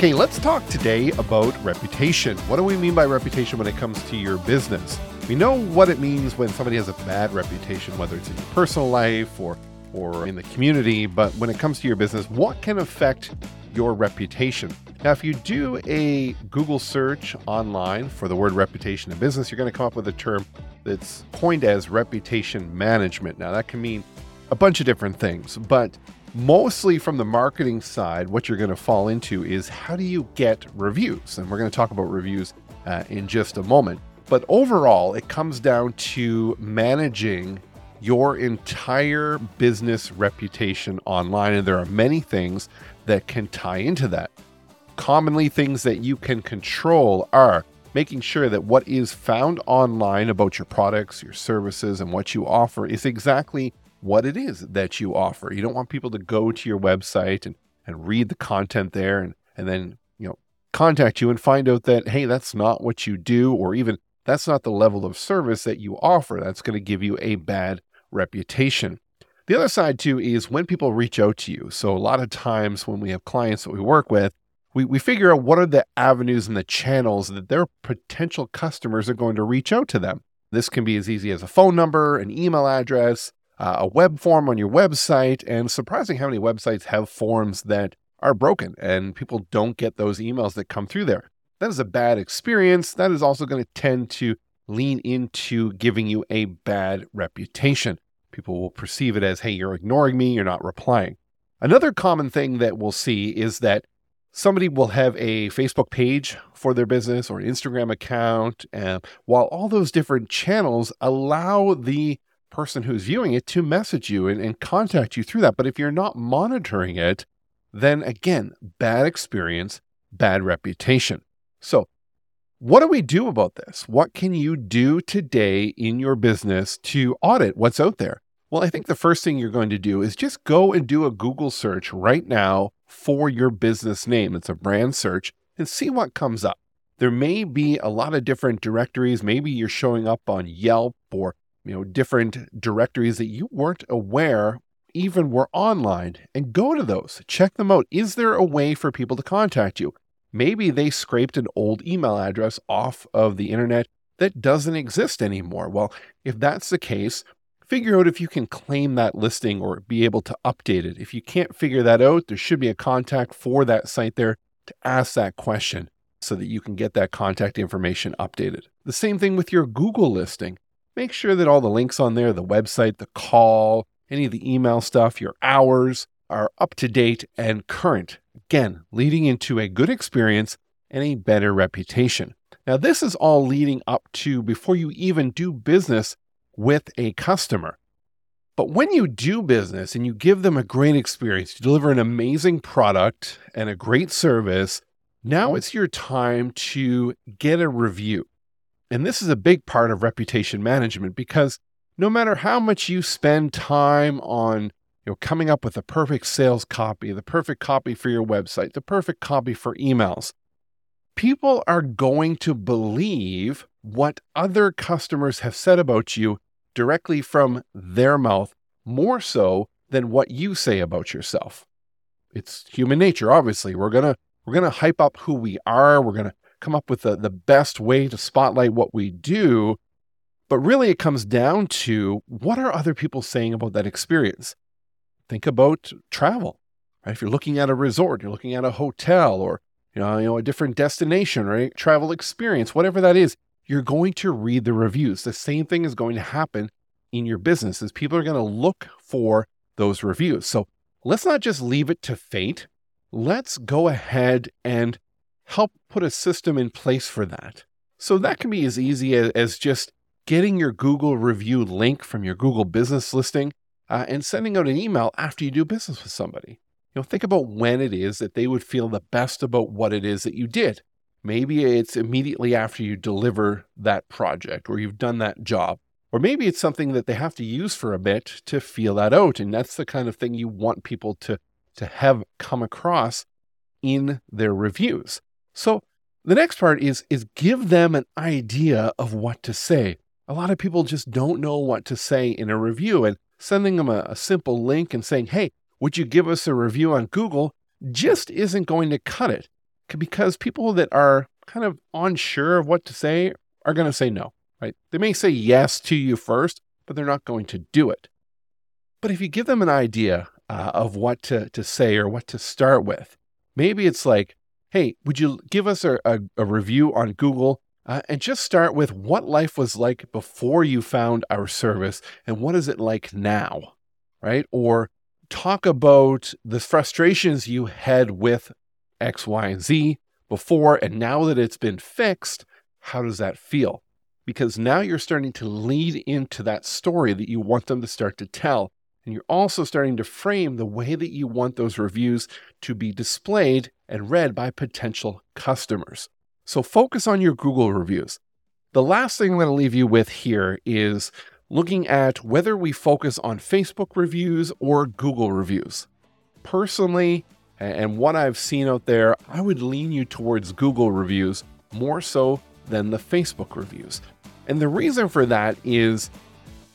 Okay, let's talk today about reputation. What do we mean by reputation when it comes to your business? We know what it means when somebody has a bad reputation, whether it's in your personal life or or in the community, but when it comes to your business, what can affect your reputation? Now, if you do a Google search online for the word reputation in business, you're going to come up with a term that's coined as reputation management. Now, that can mean a bunch of different things, but mostly from the marketing side, what you're going to fall into is how do you get reviews? And we're going to talk about reviews uh, in just a moment. But overall, it comes down to managing your entire business reputation online. And there are many things that can tie into that. Commonly, things that you can control are making sure that what is found online about your products, your services, and what you offer is exactly what it is that you offer. You don't want people to go to your website and, and read the content there and, and then, you know, contact you and find out that, hey, that's not what you do, or even that's not the level of service that you offer. That's going to give you a bad reputation. The other side, too, is when people reach out to you. So, a lot of times when we have clients that we work with, we, we figure out what are the avenues and the channels that their potential customers are going to reach out to them. This can be as easy as a phone number, an email address, uh, a web form on your website. And surprising how many websites have forms that are broken and people don't get those emails that come through there. That is a bad experience. That is also going to tend to lean into giving you a bad reputation. People will perceive it as, hey, you're ignoring me, you're not replying. Another common thing that we'll see is that somebody will have a Facebook page for their business or an Instagram account, and while all those different channels allow the person who's viewing it to message you and, and contact you through that. But if you're not monitoring it, then again, bad experience, bad reputation. So, what do we do about this? What can you do today in your business to audit what's out there? Well, I think the first thing you're going to do is just go and do a Google search right now for your business name. It's a brand search and see what comes up. There may be a lot of different directories. Maybe you're showing up on Yelp or you know, different directories that you weren't aware even were online and go to those. Check them out. Is there a way for people to contact you? Maybe they scraped an old email address off of the internet that doesn't exist anymore. Well, if that's the case, figure out if you can claim that listing or be able to update it. If you can't figure that out, there should be a contact for that site there to ask that question so that you can get that contact information updated. The same thing with your Google listing make sure that all the links on there, the website, the call, any of the email stuff, your hours are up to date and current. Again, leading into a good experience and a better reputation. Now, this is all leading up to before you even do business with a customer. But when you do business and you give them a great experience, you deliver an amazing product and a great service, now it's your time to get a review. And this is a big part of reputation management because no matter how much you spend time on you know coming up with the perfect sales copy, the perfect copy for your website, the perfect copy for emails, people are going to believe what other customers have said about you directly from their mouth more so than what you say about yourself. It's human nature obviously. We're going to we're going to hype up who we are, we're going to come up with the, the best way to spotlight what we do. But really, it comes down to what are other people saying about that experience? Think about travel. Right? If you're looking at a resort, you're looking at a hotel, or you know, you know, a different destination a travel experience, whatever that is, you're going to read the reviews. The same thing is going to happen in your business is people are going to look for those reviews. So let's not just leave it to fate. Let's go ahead and help put a system in place for that. So that can be as easy as, just getting your Google review link from your Google business listing uh, and sending out an email after you do business with somebody. You know, think about when it is that they would feel the best about what it is that you did. Maybe it's immediately after you deliver that project or you've done that job. Or maybe it's something that they have to use for a bit to feel that out. And that's the kind of thing you want people to, to have come across in their reviews. So the next part is, is give them an idea of what to say. A lot of people just don't know what to say in a review and sending them a, a simple link and saying, hey, would you give us a review on Google just isn't going to cut it because people that are kind of unsure of what to say are going to say no, right? They may say yes to you first, but they're not going to do it. But if you give them an idea uh, of what to, to say or what to start with, maybe it's like, hey, would you give us a, a, a review on Google uh, and just start with what life was like before you found our service and what is it like now, right? Or talk about the frustrations you had with X, Y, and Z before, and now that it's been fixed, how does that feel? Because now you're starting to lead into that story that you want them to start to tell. And you're also starting to frame the way that you want those reviews to be displayed and read by potential customers. So focus on your Google reviews. The last thing I'm going to leave you with here is looking at whether we focus on Facebook reviews or Google reviews. Personally, and what I've seen out there, I would lean you towards Google reviews more so than the Facebook reviews. And the reason for that is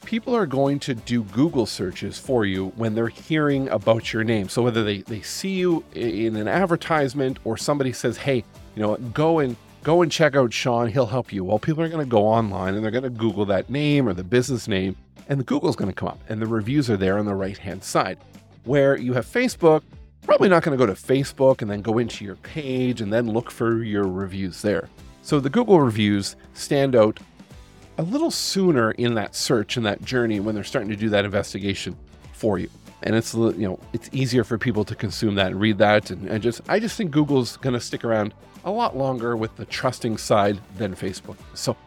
people are going to do Google searches for you when they're hearing about your name. So whether they, they see you in an advertisement or somebody says, hey, you know, go and go and check out Sean, he'll help you. Well, people are going to go online and they're going to Google that name or the business name, and the Google's going to come up, and the reviews are there on the right hand side. Where you have Facebook, probably not going to go to Facebook and then go into your page and then look for your reviews there. So the Google reviews stand out a little sooner in that search and that journey when they're starting to do that investigation for you. And it's you know it's easier for people to consume that and read that and, and just I just think Google's going to stick around a lot longer with the trusting side than Facebook. So,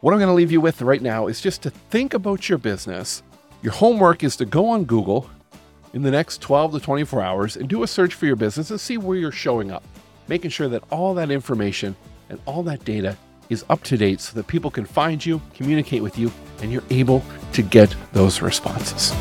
what I'm going to leave you with right now is just to think about your business. Your homework is to go on Google in the next 12 to 24 hours and do a search for your business and see where you're showing up, making sure that all that information and all that data is up to date so that people can find you, communicate with you, and you're able to get those responses.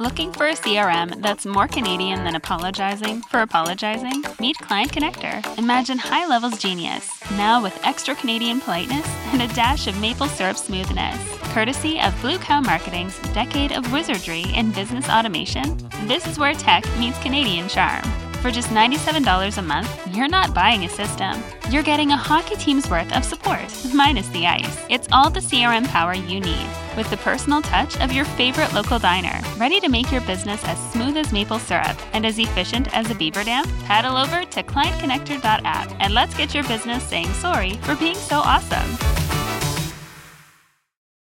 Looking for a CRM that's more Canadian than apologizing for apologizing? Meet Client Connector. Imagine HighLevel's genius, now with extra Canadian politeness and a dash of maple syrup smoothness. Courtesy of Blue Cow Marketing's decade of wizardry in business automation, this is where tech meets Canadian charm. For just $97 a month, you're not buying a system. You're getting a hockey team's worth of support, minus the ice. It's all the CRM power you need, with the personal touch of your favorite local diner, ready to make your business as smooth as maple syrup and as efficient as a beaver dam. Paddle over to clientconnector.app and let's get your business saying sorry for being so awesome.